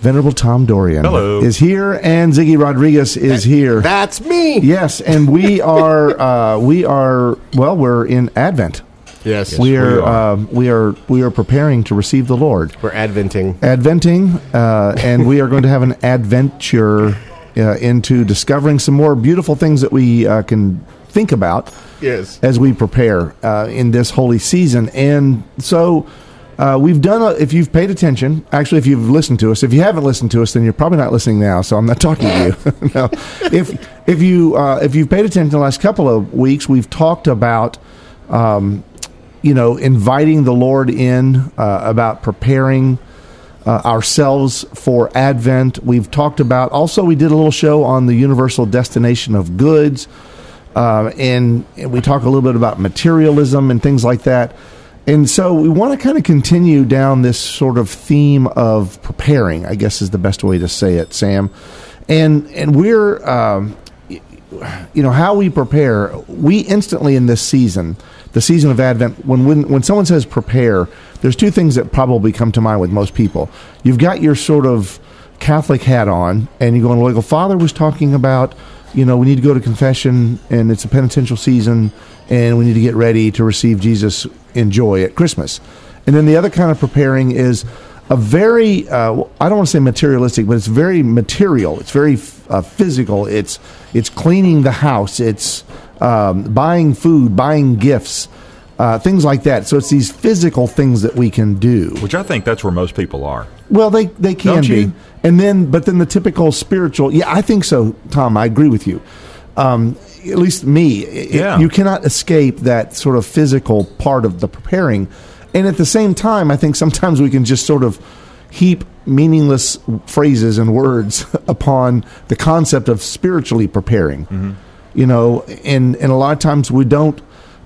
Venerable Tom Dorian Hello. is here, and Ziggy Rodriguez is here. That's me. yes, and we are uh, we are well, we're in Advent. Yes, we are, we are. um, we are we are preparing to receive the Lord. we're adventing. Adventing, uh, and we are going to have an adventure uh, into discovering some more beautiful things that we uh, can think about Yes. as we prepare uh, in this holy season. And so uh, we've done, a, if you've paid attention, actually, if you've listened to us, if you haven't listened to us, then you're probably not listening now. So I'm not talking to you. no. If, if, you, uh, if you've paid attention the last couple of weeks, we've talked about, um, you know, inviting the Lord in, uh, about preparing. Uh, ourselves for Advent. We've talked about also, we did a little show on the universal destination of goods. Uh, and, and we talk a little bit about materialism and things like that. And so we want to kind of continue down this sort of theme of preparing, I guess is the best way to say it, Sam. And and we're um, you know how we prepare. We instantly in this season, the season of Advent, when when when someone says prepare, there's two things that probably come to mind with most people. You've got your sort of Catholic hat on, and you're going, well, the Father was talking about you know, we need to go to confession and it's a penitential season and we need to get ready to receive Jesus in joy at Christmas. And then the other kind of preparing is a very, uh, I don't want to say materialistic, but it's very material. It's very uh, physical. It's, it's cleaning the house. It's um, buying food, buying gifts, uh, things like that. So it's these physical things that we can do. Which I think that's where most people are. Well, they they can be, and then but then the typical spiritual. Yeah, I think so, Tom. I agree with you. Um, at least me. It- Yeah. you cannot escape that sort of physical part of the preparing, and at the same time, I think sometimes we can just sort of heap meaningless phrases and words upon the concept of spiritually preparing. Mm-hmm. You know, and and a lot of times we don't.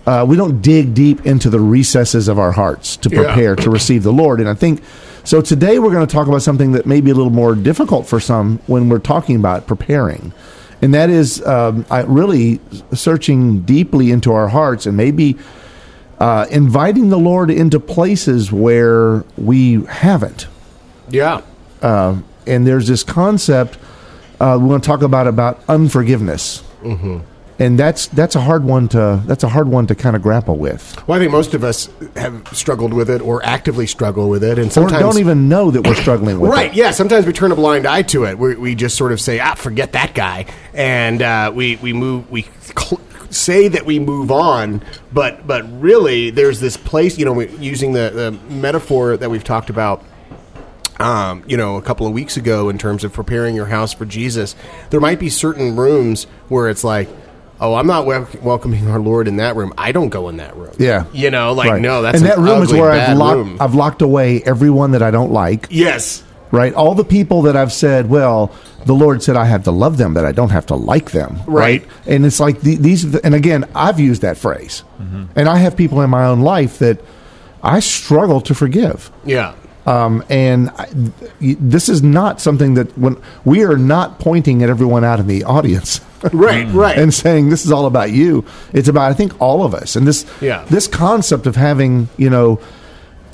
Uh, we don't dig deep into the recesses of our hearts to Yeah. prepare to receive the Lord. And I think so. Today we're going to talk about something that may be a little more difficult for some when we're talking about preparing, and that is um, I really searching deeply into our hearts and maybe uh, inviting the Lord into places where we haven't. Yeah. Uh, and there's this concept uh, we want to talk about about unforgiveness. Mm-hmm. And that's that's a hard one to that's a hard one to kind of grapple with, Well, I think most of us have struggled with it or actively struggle with it, and or sometimes don't even know that we're struggling with Right. it. Right? Yeah. Sometimes we turn a blind eye to it. We, we just sort of say, "Ah, forget that guy," and uh, we we move we. Cl- say that we move on but but really there's this place you know we, using the, the metaphor that we've talked about um, you know, a couple of weeks ago in terms of preparing your house for Jesus, there might be certain rooms where it's like, oh, I'm not wel- welcoming our Lord in that room. I don't go in that room. Yeah, you know, like Right. no, that's and that room is where I've locked room. I've locked away everyone that I don't like. yes, Right, all the people that I've said, well, the Lord said I have to love them, but I don't have to like them. Right. and it's like the, these, the- and again, I've used that phrase, mm-hmm. and I have people in my own life that I struggle to forgive. yeah, Um, and I, this is not something that when we are not pointing at everyone out in the audience. right, right. and saying this is all about you. It's about I think all of us, and this Yeah. this concept of having you know.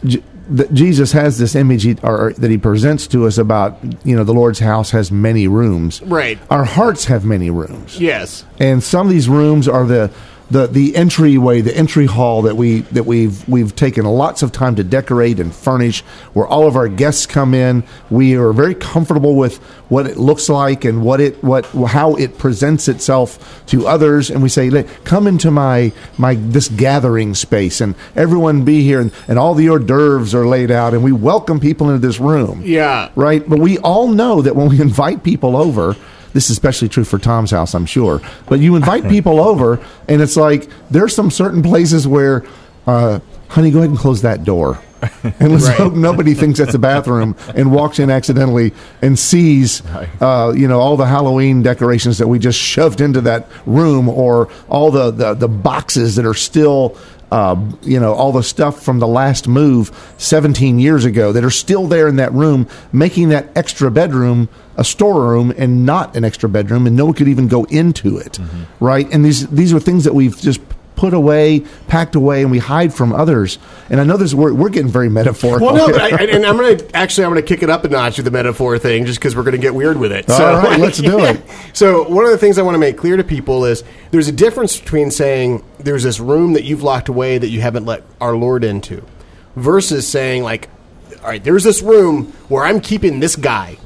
J- that Jesus has this image he, or that he presents to us about you know the Lord's house has many rooms. Right. Our hearts have many rooms. yes, And some of these rooms are the the the entryway, the entry hall that we that we've we've taken lots of time to decorate and furnish, where all of our guests come in. We are very comfortable with what it looks like and what it what how it presents itself to others, and we say, "Come into my my this gathering space, and everyone be here, and, and all the hors d'oeuvres are laid out, and we welcome people into this room." Yeah. right. But we all know that when we invite people over. This is especially true for Tom's house, I'm sure. But you invite people over, and it's like there's some certain places where, uh, honey, go ahead and close that door. and let's Right. hope nobody thinks that's a bathroom and walks in accidentally and sees, uh, you know, all the Halloween decorations that we just shoved into that room, or all the the, the boxes that are still. Uh, you know all the stuff from the last move 17 years ago that are still there in that room, making that extra bedroom a storeroom and not an extra bedroom, and no one could even go into it, right? And these these are things that we've just put away, packed away, and we hide from others. And I know this we're, we're getting very metaphorical. Well, no, here. but I, and I'm going to actually I'm going to kick it up a notch with the metaphor thing, just because we're going to get weird with it. All right, let's do it. So one of the things I want to make clear to people is there's a difference between saying there's this room that you've locked away that you haven't let our Lord into, versus saying like, all right, there's this room where I'm keeping this guy,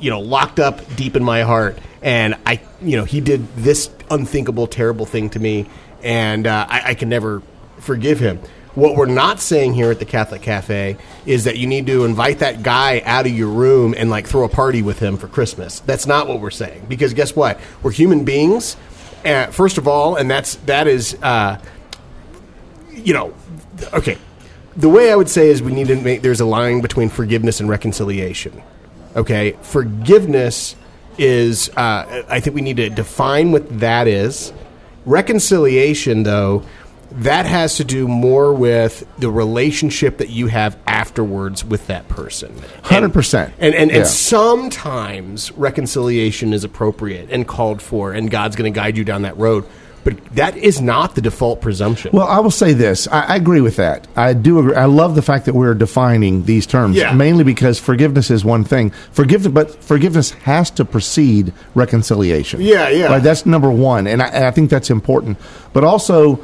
you know, locked up deep in my heart, and I, you know, he did this unthinkable, terrible thing to me, and uh, I, I can never forgive him. What we're not saying here at the Catholic Cafe is that you need to invite that guy out of your room and like throw a party with him for Christmas. That's not what we're saying because guess what? We're human beings. Uh, first of all, and that's that is, uh, you know, okay. The way I would say is we need to make there's a line between forgiveness and reconciliation. Okay, forgiveness is uh, I think we need to define what that is. Reconciliation, though, that has to do more with the relationship that you have afterwards with that person. 100%. And and, Yeah. and sometimes reconciliation is appropriate and called for, and God's going to guide you down that road. But that is not the default presumption. Well, I will say this. I, I agree with that. I do agree. I love the fact that we're defining these terms, Yeah. mainly because forgiveness is one thing. Forgiveness, but forgiveness has to precede reconciliation. Yeah, yeah. Right, that's number one, and I, and I think that's important. But also,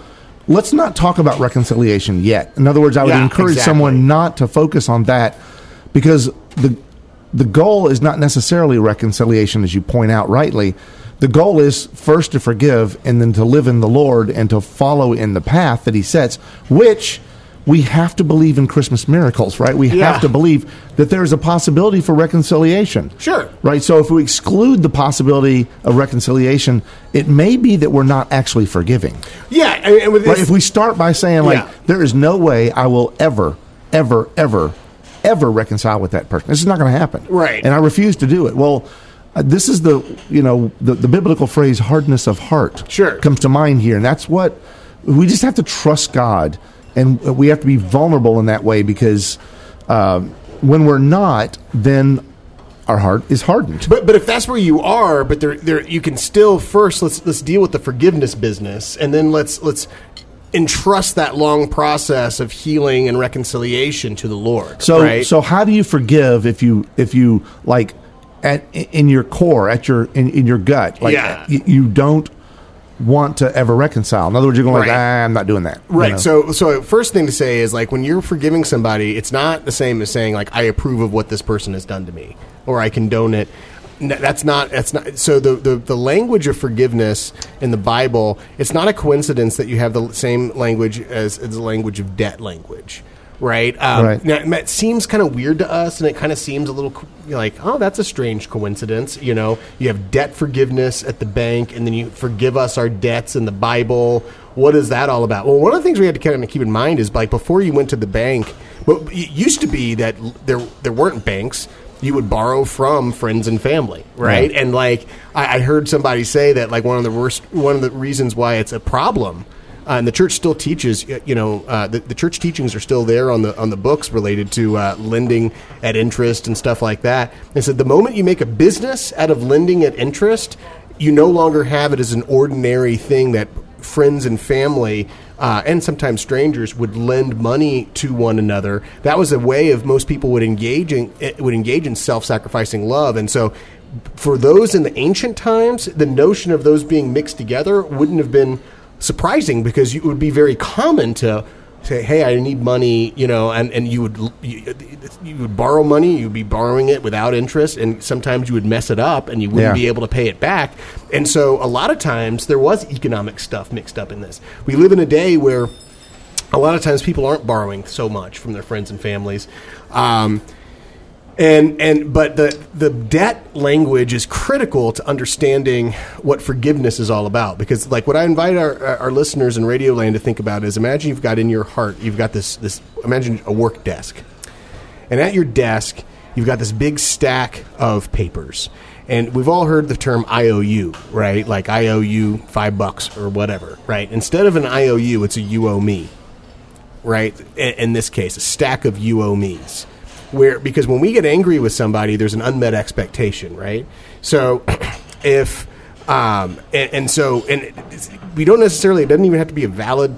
let's not talk about reconciliation yet. In other words, I would Yeah, encourage exactly. someone not to focus on that because the the goal is not necessarily reconciliation, as you point out rightly. The goal is first to forgive and then to live in the Lord and to follow in the path that He sets, which we have to believe in Christmas miracles, right? We Yeah. have to believe that there is a possibility for reconciliation. Sure. Right? So if we exclude the possibility of reconciliation, it may be that we're not actually forgiving. yeah, and, and with Right? If we start by saying, like, Yeah. there is no way I will ever, ever, ever, ever reconcile with that person. This is not going to happen. Right. And I refuse to do it. Well, uh, this is the, you know, the, the biblical phrase hardness of heart. Sure. Comes to mind here. And that's what we just have to trust God. And we have to be vulnerable in that way because um, when we're not, then our heart is hardened. But but if that's where you are, but there there you can still first let's let's deal with the forgiveness business, and then let's let's entrust that long process of healing and reconciliation to the Lord. So right? so how do you forgive if you if you like at in your core at your in, in your gut like Yeah. you, you don't want to ever reconcile. In other words, you're going like ah, I'm not doing that. you Right. know? So, so first thing to say is like when you're forgiving somebody, it's not the same as saying like I approve of what this person has done to me or I condone it. N- That's not. That's not. So the, the the language of forgiveness in the Bible, it's not a coincidence that you have the same language as, as the language of debt language. Right. Um, Right. Now, it seems kind of weird to us, and it kind of seems a little like, oh, that's a strange coincidence. You know, you have debt forgiveness at the bank, and then you forgive us our debts in the Bible. What is that all about? Well, one of the things we had to kind of keep in mind is like before you went to the bank, well, it used to be that there there weren't banks. You would borrow from friends and family, right? Right. And like I, I heard somebody say that like one of the worst, one of the reasons why it's a problem uh, and the church still teaches, you know, uh, the, the church teachings are still there on the on the books related to uh, lending at interest and stuff like that. And so the moment you make a business out of lending at interest, you no longer have it as an ordinary thing that friends and family uh, and sometimes strangers would lend money to one another. That was a way of most people would engage in eh, would engage in self sacrificing love, and so for those in the ancient times, the notion of those being mixed together wouldn't have been surprising because it would be very common to say, "Hey, I need money," you know, and, and you would you, you would borrow money, you'd be borrowing it without interest, and sometimes you would mess it up and you wouldn't Yeah. be able to pay it back. And so, a lot of times there was economic stuff mixed up in this. We live in a day where a lot of times people aren't borrowing so much from their friends and families. Um, And and but the the debt language is critical to understanding what forgiveness is all about. Because like what I invite our, our listeners in Radio Land to think about is imagine you've got in your heart you've got this this imagine a work desk. And at your desk you've got this big stack of papers. And we've all heard the term IOU right? Like I owe you five bucks or whatever right? Instead of an IOU it's a you owe me right? In, in this case, a stack of you owe me's. Where because when we get angry with somebody, there's an unmet expectation, right? So if um, and, and so and we don't necessarily it doesn't even have to be a valid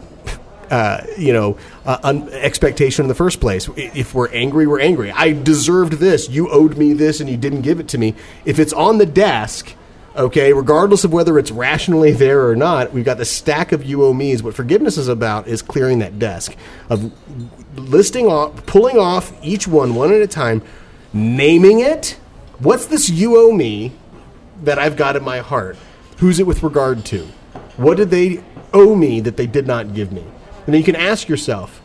uh, you know, uh, un- expectation in the first place. If we're angry, we're angry. I deserved this. You owed me this, and you didn't give it to me. If it's on the desk, okay, regardless of whether it's rationally there or not, we've got the stack of you owe me's. What forgiveness is about is clearing that desk of listing off, pulling off each one one at a time, naming it. What's this you owe me that I've got in my heart? Who's it with regard to? What did they owe me that they did not give me? And then you can ask yourself,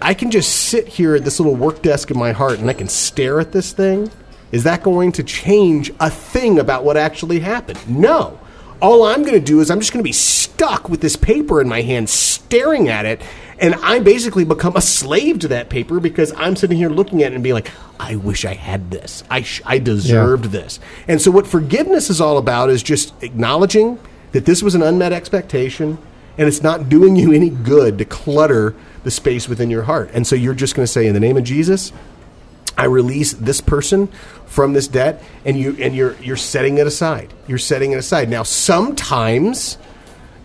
I can just sit here at this little work desk in my heart and I can stare at this thing. Is that going to change a thing about what actually happened? No. All I'm going to do is I'm just going to be stuck with this paper in my hand, staring at it, and I basically become a slave to that paper because I'm sitting here looking at it and being like, I wish I had this. I, sh- I deserved this. And so, what forgiveness is all about is just acknowledging that this was an unmet expectation and it's not doing you any good to clutter the space within your heart. And so, you're just going to say, In the name of Jesus, I release this person from this debt, and you and you're you're setting it aside. You're setting it aside. Now, sometimes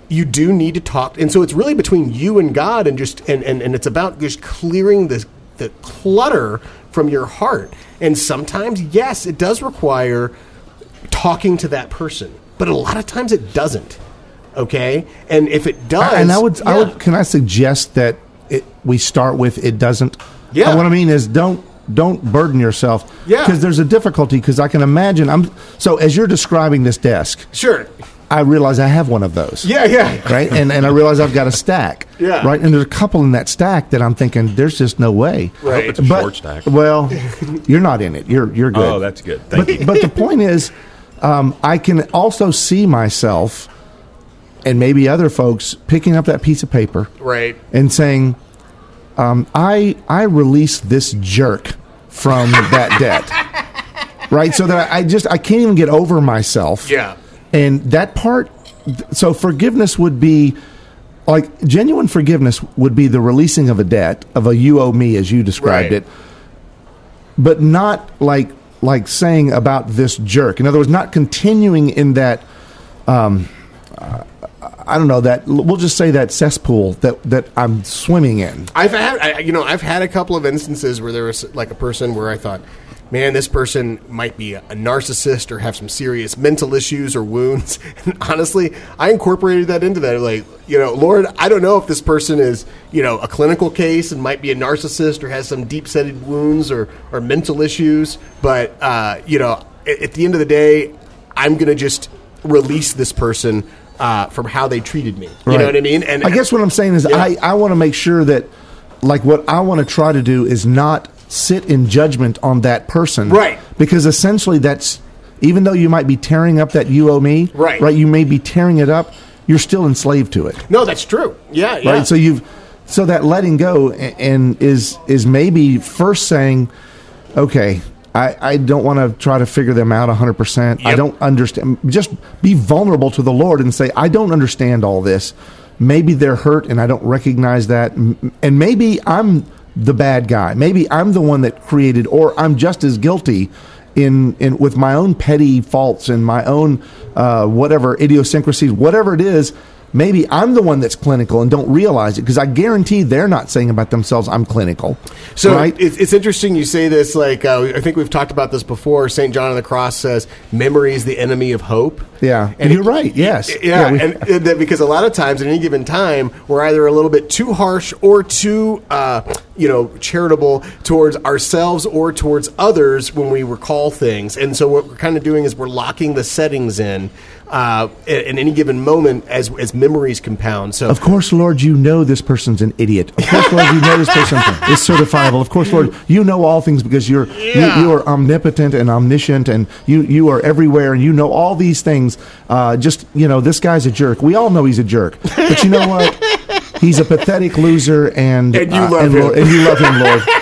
you do need to talk, and so it's really between you and God, and just and and, and it's about just clearing the the clutter from your heart. And sometimes, yes, it does require talking to that person, but a lot of times it doesn't. Okay, and if it does, and I would, I would, can I suggest that it, we start with it doesn't. Yeah. And what I mean is don't don't burden yourself. Yeah. Because there's a difficulty. Because I can imagine. I'm so as you're describing this desk, sure, I realize I have one of those. yeah, yeah, Right, and and I realize I've got a stack. Yeah. Right, and there's a couple in that stack that I'm thinking there's just no way. Right. it's a But- short stack. Well, you're not in it. You're you're good. Oh, that's good. Thank but, you. but the point is, um, I can also see myself, and maybe other folks picking up that piece of paper right. and saying, um, "I I release this jerk from that debt." Right, so that I, just I can't even get over myself. Yeah. and that part. So forgiveness would be like genuine forgiveness would be the releasing of a debt of a you owe me as you described Right. it, but not like like saying about this jerk. In other words, not continuing in that. Um, I don't know that we'll just say that cesspool that that I'm swimming in. I've had, I, you know, I've had a couple of instances where there was like a person where I thought, man, this person might be a, narcissist or have some serious mental issues or wounds. And honestly, I incorporated that into that. Like, you know, Lord, I don't know if this person is, you know, a clinical case and might be a narcissist or has some deep seated wounds or, or mental issues. But, uh, you know, at, at the end of the day, I'm going to just release this person uh, from how they treated me. You know what I mean? And I guess what I'm saying is Yeah. I, I want to make sure that like what I want to try to do is not sit in judgment on that person. Right. Because essentially that's even though you might be tearing up that you owe me, Right. right, you may be tearing it up, you're still enslaved to it. No, that's true. Yeah, yeah. Right? So you've so that letting go a- and is is maybe first saying, okay, I, I don't want to try to figure them out 100%. I don't understand. Just be vulnerable to the Lord and say, I don't understand all this. Maybe they're hurt and I don't recognize that. And maybe I'm the bad guy. Maybe I'm the one that created, or I'm just as guilty in, in with my own petty faults and my own uh, whatever idiosyncrasies, whatever it is. Maybe I'm the one that's clinical and don't realize it because I guarantee they're not saying about themselves, I'm clinical. So right? it's, it's interesting you say this. Like uh, I think we've talked about this before. Saint John of the Cross says, "Memory is the enemy of hope." Yeah. and You're right, yes. yeah, Yeah, we- and, and that because a lot of times at any given time we're either a little bit too harsh or too uh, you know charitable towards ourselves or towards others when we recall things and so what we're kind of doing is we're locking the settings in uh, at any given moment as as memories compound so Of course, Lord, you know this person's an idiot. Of course, Lord, you know this person is certifiable. Of course, Lord, you know all things because you're Yeah. you, you are omnipotent and omniscient, and you you are everywhere, and you know all these things. Uh, just you know, this guy's a jerk. We all know he's a jerk, but you know what? He's a pathetic loser, and And you uh, love and, him. Lord- and you love him, Lord.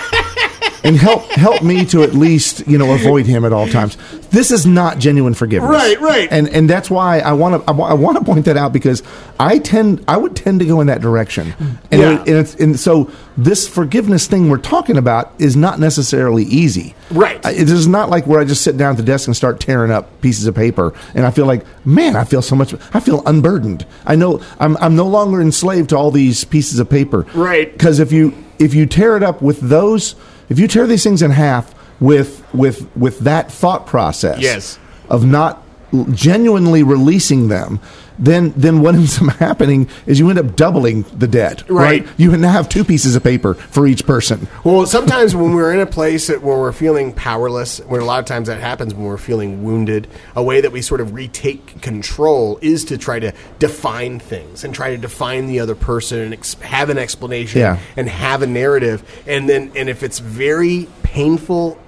And help help me to at least you know avoid him at all times. This is not genuine forgiveness, Right, right. And and that's why I want to I want to point that out because I tend I would tend to go in that direction, and, Yeah. it- and, it's, and so this forgiveness thing we're talking about is not necessarily easy. Right. It is not like where I just sit down at the desk and start tearing up pieces of paper, and I feel like man, I feel so much. I feel unburdened. I know I'm I'm no longer enslaved to all these pieces of paper. Right. Because if you if you tear it up with those, if you tear these things in half with with with that thought process, Yes. of not genuinely releasing them, then then what ends up happening is you end up doubling the debt. Right. You now have two pieces of paper for each person. Well, sometimes when we're in a place that, where we're feeling powerless, where a lot of times that happens when we're feeling wounded, a way that we sort of retake control is to try to define things and try to define the other person and ex- have an explanation Yeah. and have a narrative. And then, and if it's very painful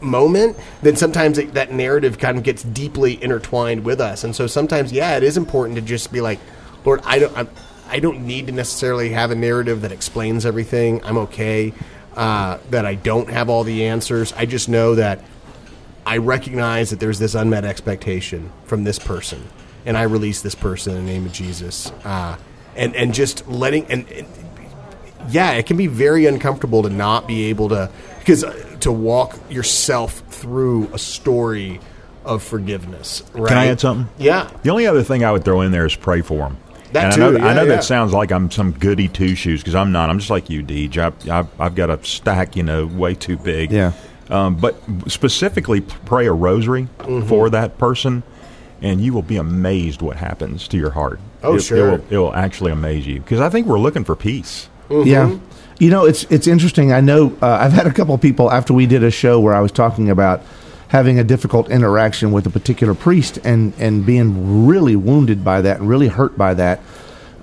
moment, then sometimes it, that narrative kind of gets deeply intertwined with us. And so sometimes, yeah, it is important to just be like, Lord, I don't, I'm, I don't need to necessarily have a narrative that explains everything. I'm okay uh, that I don't have all the answers. I just know that I recognize that there's this unmet expectation from this person, and I release this person in the name of Jesus. Uh, and and just letting and, and yeah, it can be very uncomfortable to not be able to because to walk yourself through a story of forgiveness. Right? Can I add something? Yeah. The only other thing I would throw in there is pray for them. That and I know, too, I know yeah. that sounds like I'm some goody two shoes because I'm not. I'm just like you, Deej. I, I, I've got a stack, you know, way too big. Yeah. Um, but specifically, pray a rosary Mm-hmm. for that person, and you will be amazed what happens to your heart. Oh, It- sure. It will, it will actually amaze you because I think we're looking for peace. Yeah. You know, it's it's interesting. I know uh, I've had a couple of people after we did a show where I was talking about having a difficult interaction with a particular priest and and being really wounded by that and really hurt by that.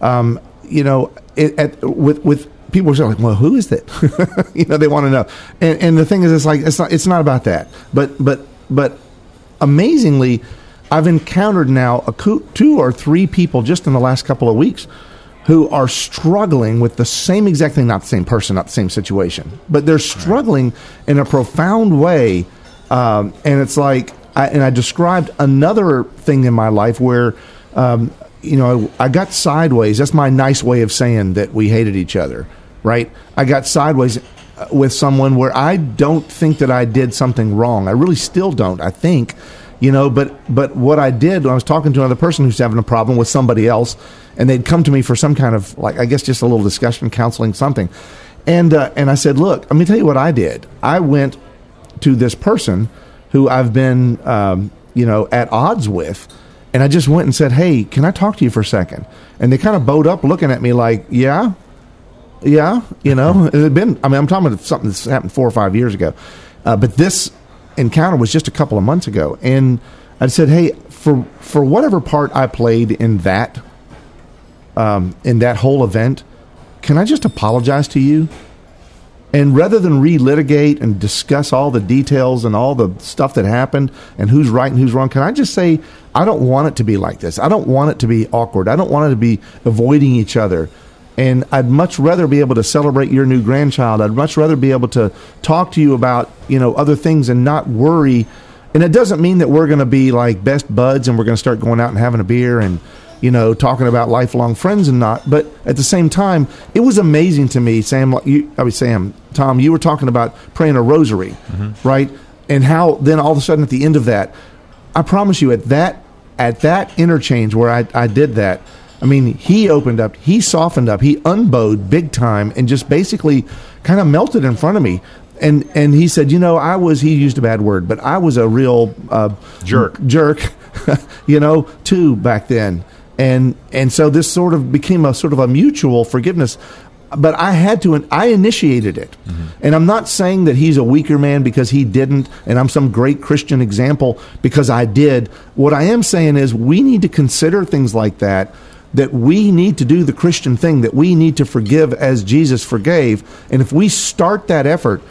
Um, you know, it, at, with with people are like, well, who is that? you know, they want to know. And and the thing is, it's like it's not it's not about that. But but but amazingly, I've encountered now a two or three people just in the last couple of weeks who are struggling with the same exact thing, not the same person, not the same situation, but they're struggling in a profound way. Um, and it's like, I, and I described another thing in my life where, um, you know, I got sideways. That's my nice way of saying that we hated each other, right? I got sideways uh, with someone where I don't think that I did something wrong. I really still don't. I think, you know, but but what I did when I was talking to another person who's having a problem with somebody else, and they'd come to me for some kind of like I guess just a little discussion, counseling, something, and uh, and I said, look, let me tell you what I did. I went to this person who I've been, um, you know, at odds with. And I just went and said, "Hey, can I talk to you for a second? And they kind of bowed up, looking at me like, "Yeah, yeah, you know." It had been. I mean, I'm talking about something that's happened four or five years ago, uh, but this encounter was just a couple of months ago. And I said, "Hey, for for whatever part I played in that, um, in that whole event, can I just apologize to you?" And rather than relitigate and discuss all the details and all the stuff that happened and who's right and who's wrong, can I just say, I don't want it to be like this. I don't want it to be awkward. I don't want it to be avoiding each other. And I'd much rather be able to celebrate your new grandchild. I'd much rather be able to talk to you about, you know, other things and not worry. And it doesn't mean that we're going to be like best buds and we're going to start going out and having a beer and you know, talking about lifelong friends and not. But at the same time, it was amazing to me, Sam. You, I mean, Sam, Tom, you were talking about praying a rosary, right? And how then all of a sudden at the end of that, I promise you, at that at that interchange where I, I did that, I mean, he opened up, he softened up, he unbowed big time, and just basically kind of melted in front of me. And and he said, you know, I was he used a bad word, but I was a real uh, Jerk. jerk, you know, too back then. And and so this sort of became a sort of a mutual forgiveness. but I had to. I initiated it, mm-hmm. and I'm not saying that he's a weaker man because he didn't, and I'm some great Christian example because I did. What I am saying is we need to consider things like that. That we need to do the Christian thing. That we need to forgive as Jesus forgave, and if we start that effort,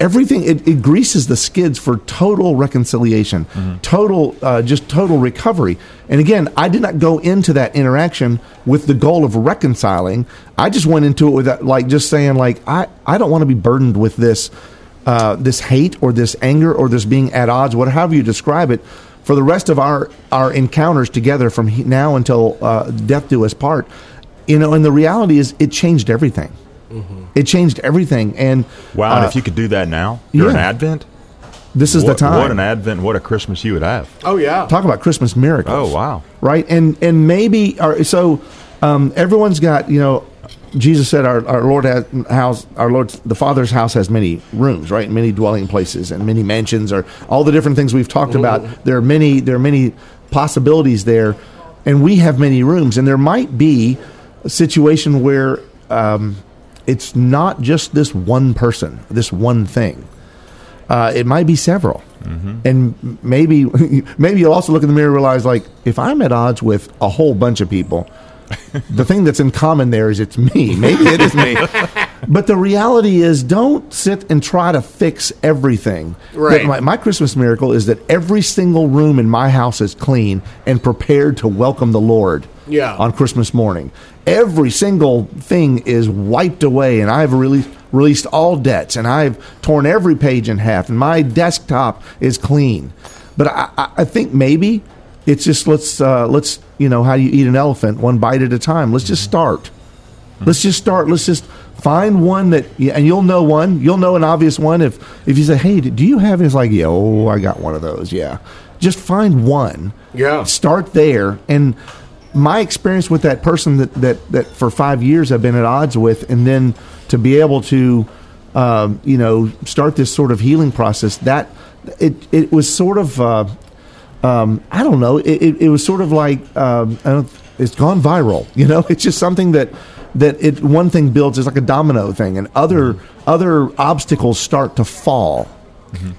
everything it, it greases the skids for total reconciliation total uh, just total recovery. And again i did not go into that interaction with the goal of reconciling. I just went into it with that, like just saying like i, I don't want to be burdened with this uh, this hate or this anger or this being at odds whatever you describe it for the rest of our our encounters together from now until uh, death do us part. You know and the reality is it changed everything it changed everything and Wow, and uh, if you could do that now, you're an. Advent. this is what, the time What an Advent! What a Christmas you would have. Oh yeah. talk about Christmas miracles. Oh, wow. Right, and and maybe or, so. Um, everyone's got you know. Jesus said, "Our, our Lord has house, our Lord, the Father's house has many rooms, right? Many dwelling places and many mansions, or all the different things we've talked about. There are many, there are many possibilities there, and we have many rooms. And there might be a situation where um, it's not just this one person, this one thing uh, it might be several. And maybe maybe you'll also look in the mirror and realize, like, if I'm at odds with a whole bunch of people, the thing that's in common there is it's me. Maybe it is me. But the reality is, don't sit and try to fix everything. Right. My, my Christmas miracle is that every single room in my house is clean and prepared to welcome the Lord Yeah. on Christmas morning. Every single thing is wiped away, and I've released released all debts, and I've torn every page in half, and my desktop is clean. But I, I, think maybe it's just let's uh, let's you know how you eat an elephant one bite at a time. Let's just start. Let's just start. Let's just find one that, and you'll know one. You'll know an obvious one if if you say, "Hey, do you have?" it?" It's like, "Yeah, oh, I got one of those." Yeah, just find one. Yeah. start there. And my experience with that person that that that for five years I've been at odds with, and then to be able to, um, you know, start this sort of healing process. That it it was sort of. Uh, um, I don't know. It, it, it was sort of like um, I don't, it's gone viral. You know, it's just something that that it one thing builds is like a domino thing, and other other obstacles start to fall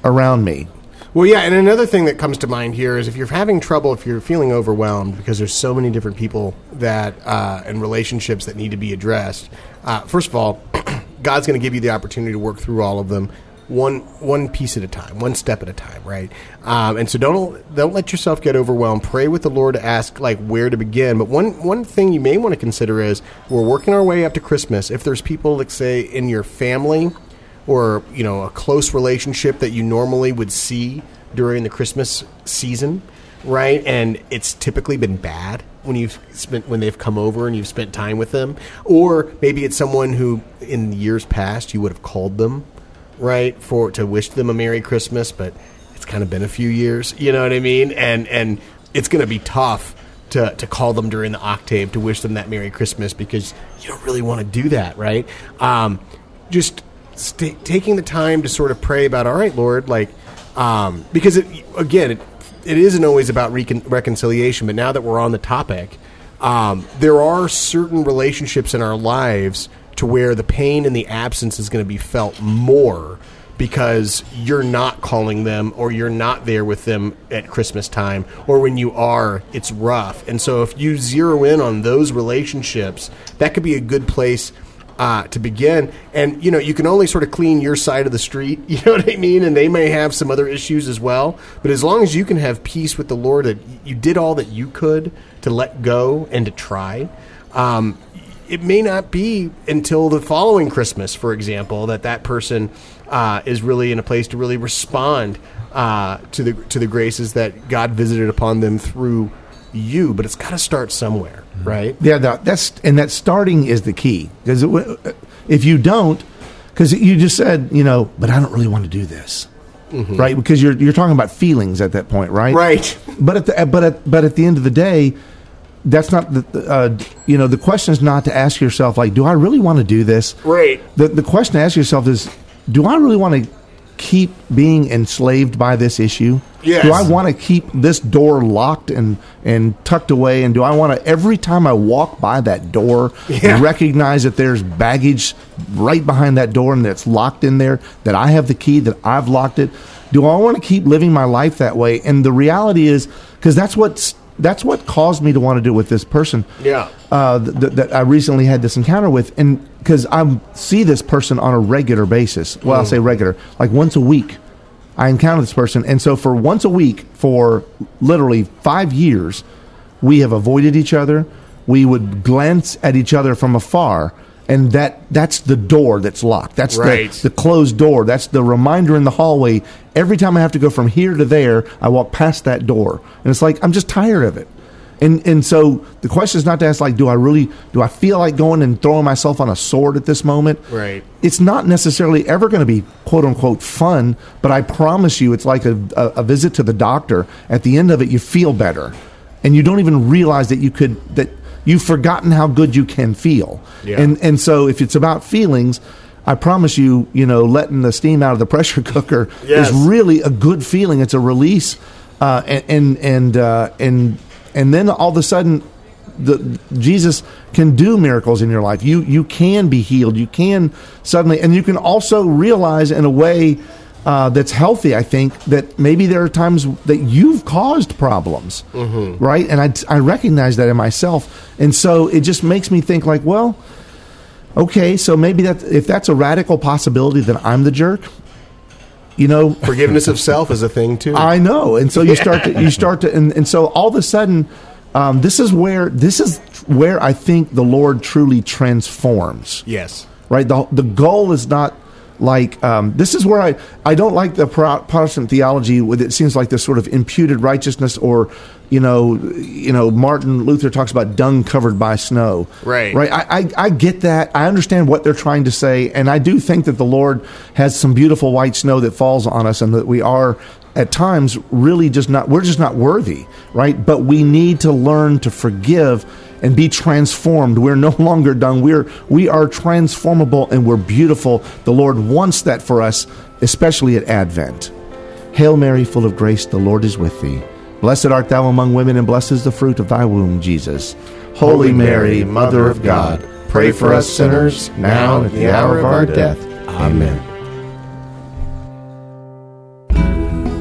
around me. Well, yeah, and another thing that comes to mind here is if you're having trouble, if you're feeling overwhelmed because there's so many different people that uh, and relationships that need to be addressed. Uh, first of all, God's going to give you the opportunity to work through all of them one one piece at a time, one step at a time, right? Um, and so don't don't let yourself get overwhelmed. Pray with the Lord to ask like where to begin. But one one thing you may want to consider is we're working our way up to Christmas. If there's people, like say, in your family or you know a close relationship that you normally would see during the Christmas season, right? And it's typically been bad when you've spent when they've come over and you've spent time with them, or maybe it's someone who in years past you would have called them, right, for to wish them a Merry Christmas, but it's kind of been a few years, you know what I mean? And and it's going to be tough to, to call them during the octave to wish them that Merry Christmas because you don't really want to do that, right? Um, just sta taking the time to sort of pray about, all right, Lord, like, um, because it, again, it, it isn't always about recon- reconciliation, but now that we're on the topic, um, there are certain relationships in our lives to where the pain and the absence is going to be felt more because you're not calling them or you're not there with them at Christmas time or when you are it's rough. And so if you zero in on those relationships, that could be a good place uh, to begin. And you know, you can only sort of clean your side of the street. You know what I mean? And they may have some other issues as well. But as long as you can have peace with the Lord, that you did all that you could to let go and to try. Um, it may not be until the following Christmas, for example, that that person uh, is really in a place to really respond uh, to the to the graces that God visited upon them through you. But it's got to start somewhere, right? Yeah, that, that's and that starting is the key because if you don't, because you just said you know, but I don't really want to do this, right? Because you're you're talking about feelings at that point, right? Right. But at the but at but at the end of the day, that's not the the, uh, you know the question is not to ask yourself like, do I really want to do this? Right. The the question to ask yourself is, do I really want to keep being enslaved by this issue? Yes. Do I want to keep this door locked and and tucked away? And do I want to every time I walk by that door Yeah. recognize that there's baggage right behind that door and that's locked in there? That I have the key, that I've locked it. Do I want to keep living my life that way? And the reality is, because that's what's that's what caused me to want to do it with this person Yeah. uh, th- th- that I recently had this encounter with, and because I see this person on a regular basis. Well, I'll say regular, like once a week. I encounter this person, and so for once a week for literally five years, we have avoided each other. We would glance at each other from afar, and that that's the door that's locked. That's Right. the, the closed door. That's the reminder in the hallway. Every time I have to go from here to there, I walk past that door, and it's like I'm just tired of it. And and so the question is not to ask like, do I really do I feel like going and throwing myself on a sword at this moment? Right. It's not necessarily ever going to be quote unquote fun, but I promise you, it's like a, a, a visit to the doctor. At the end of it, you feel better, and you don't even realize that you could that you've forgotten how good you can feel. Yeah. And and so if it's about feelings. I promise you, you know, letting the steam out of the pressure cooker Yes. is really a good feeling. It's a release, uh, and and and, uh, and and then all of a sudden, the Jesus can do miracles in your life. You you can be healed. You can suddenly, and you can also realize in a way uh, that's healthy. I think that maybe there are times that you've caused problems, right? And I I recognize that in myself, and so it just makes me think like, well. Okay, so maybe that if that's a radical possibility, then I'm the jerk. You know, Forgiveness of self is a thing too. I know, and so you start to you start to, and, and so all of a sudden, um, this is where this is where I think the Lord truly transforms. yes. Right, the the goal is not like um, this is where I I don't like the Protestant theology with it seems like this sort of imputed righteousness or you know you know Martin Luther talks about dung covered by snow. Right. Right. I, I, I get that. I understand what they're trying to say, and I do think that the Lord has some beautiful white snow that falls on us, and that we are at times really just not. We're just not worthy, right? But we need to learn to forgive and be transformed. We're no longer done. We're we are transformable and we're beautiful. The Lord wants that for us, especially at Advent. Hail Mary, full of grace, the Lord is with thee. Blessed art thou among women, and blessed is the fruit of thy womb, Jesus. Holy Mary, Mother of God, pray for us sinners, now and at the hour of our death. Amen.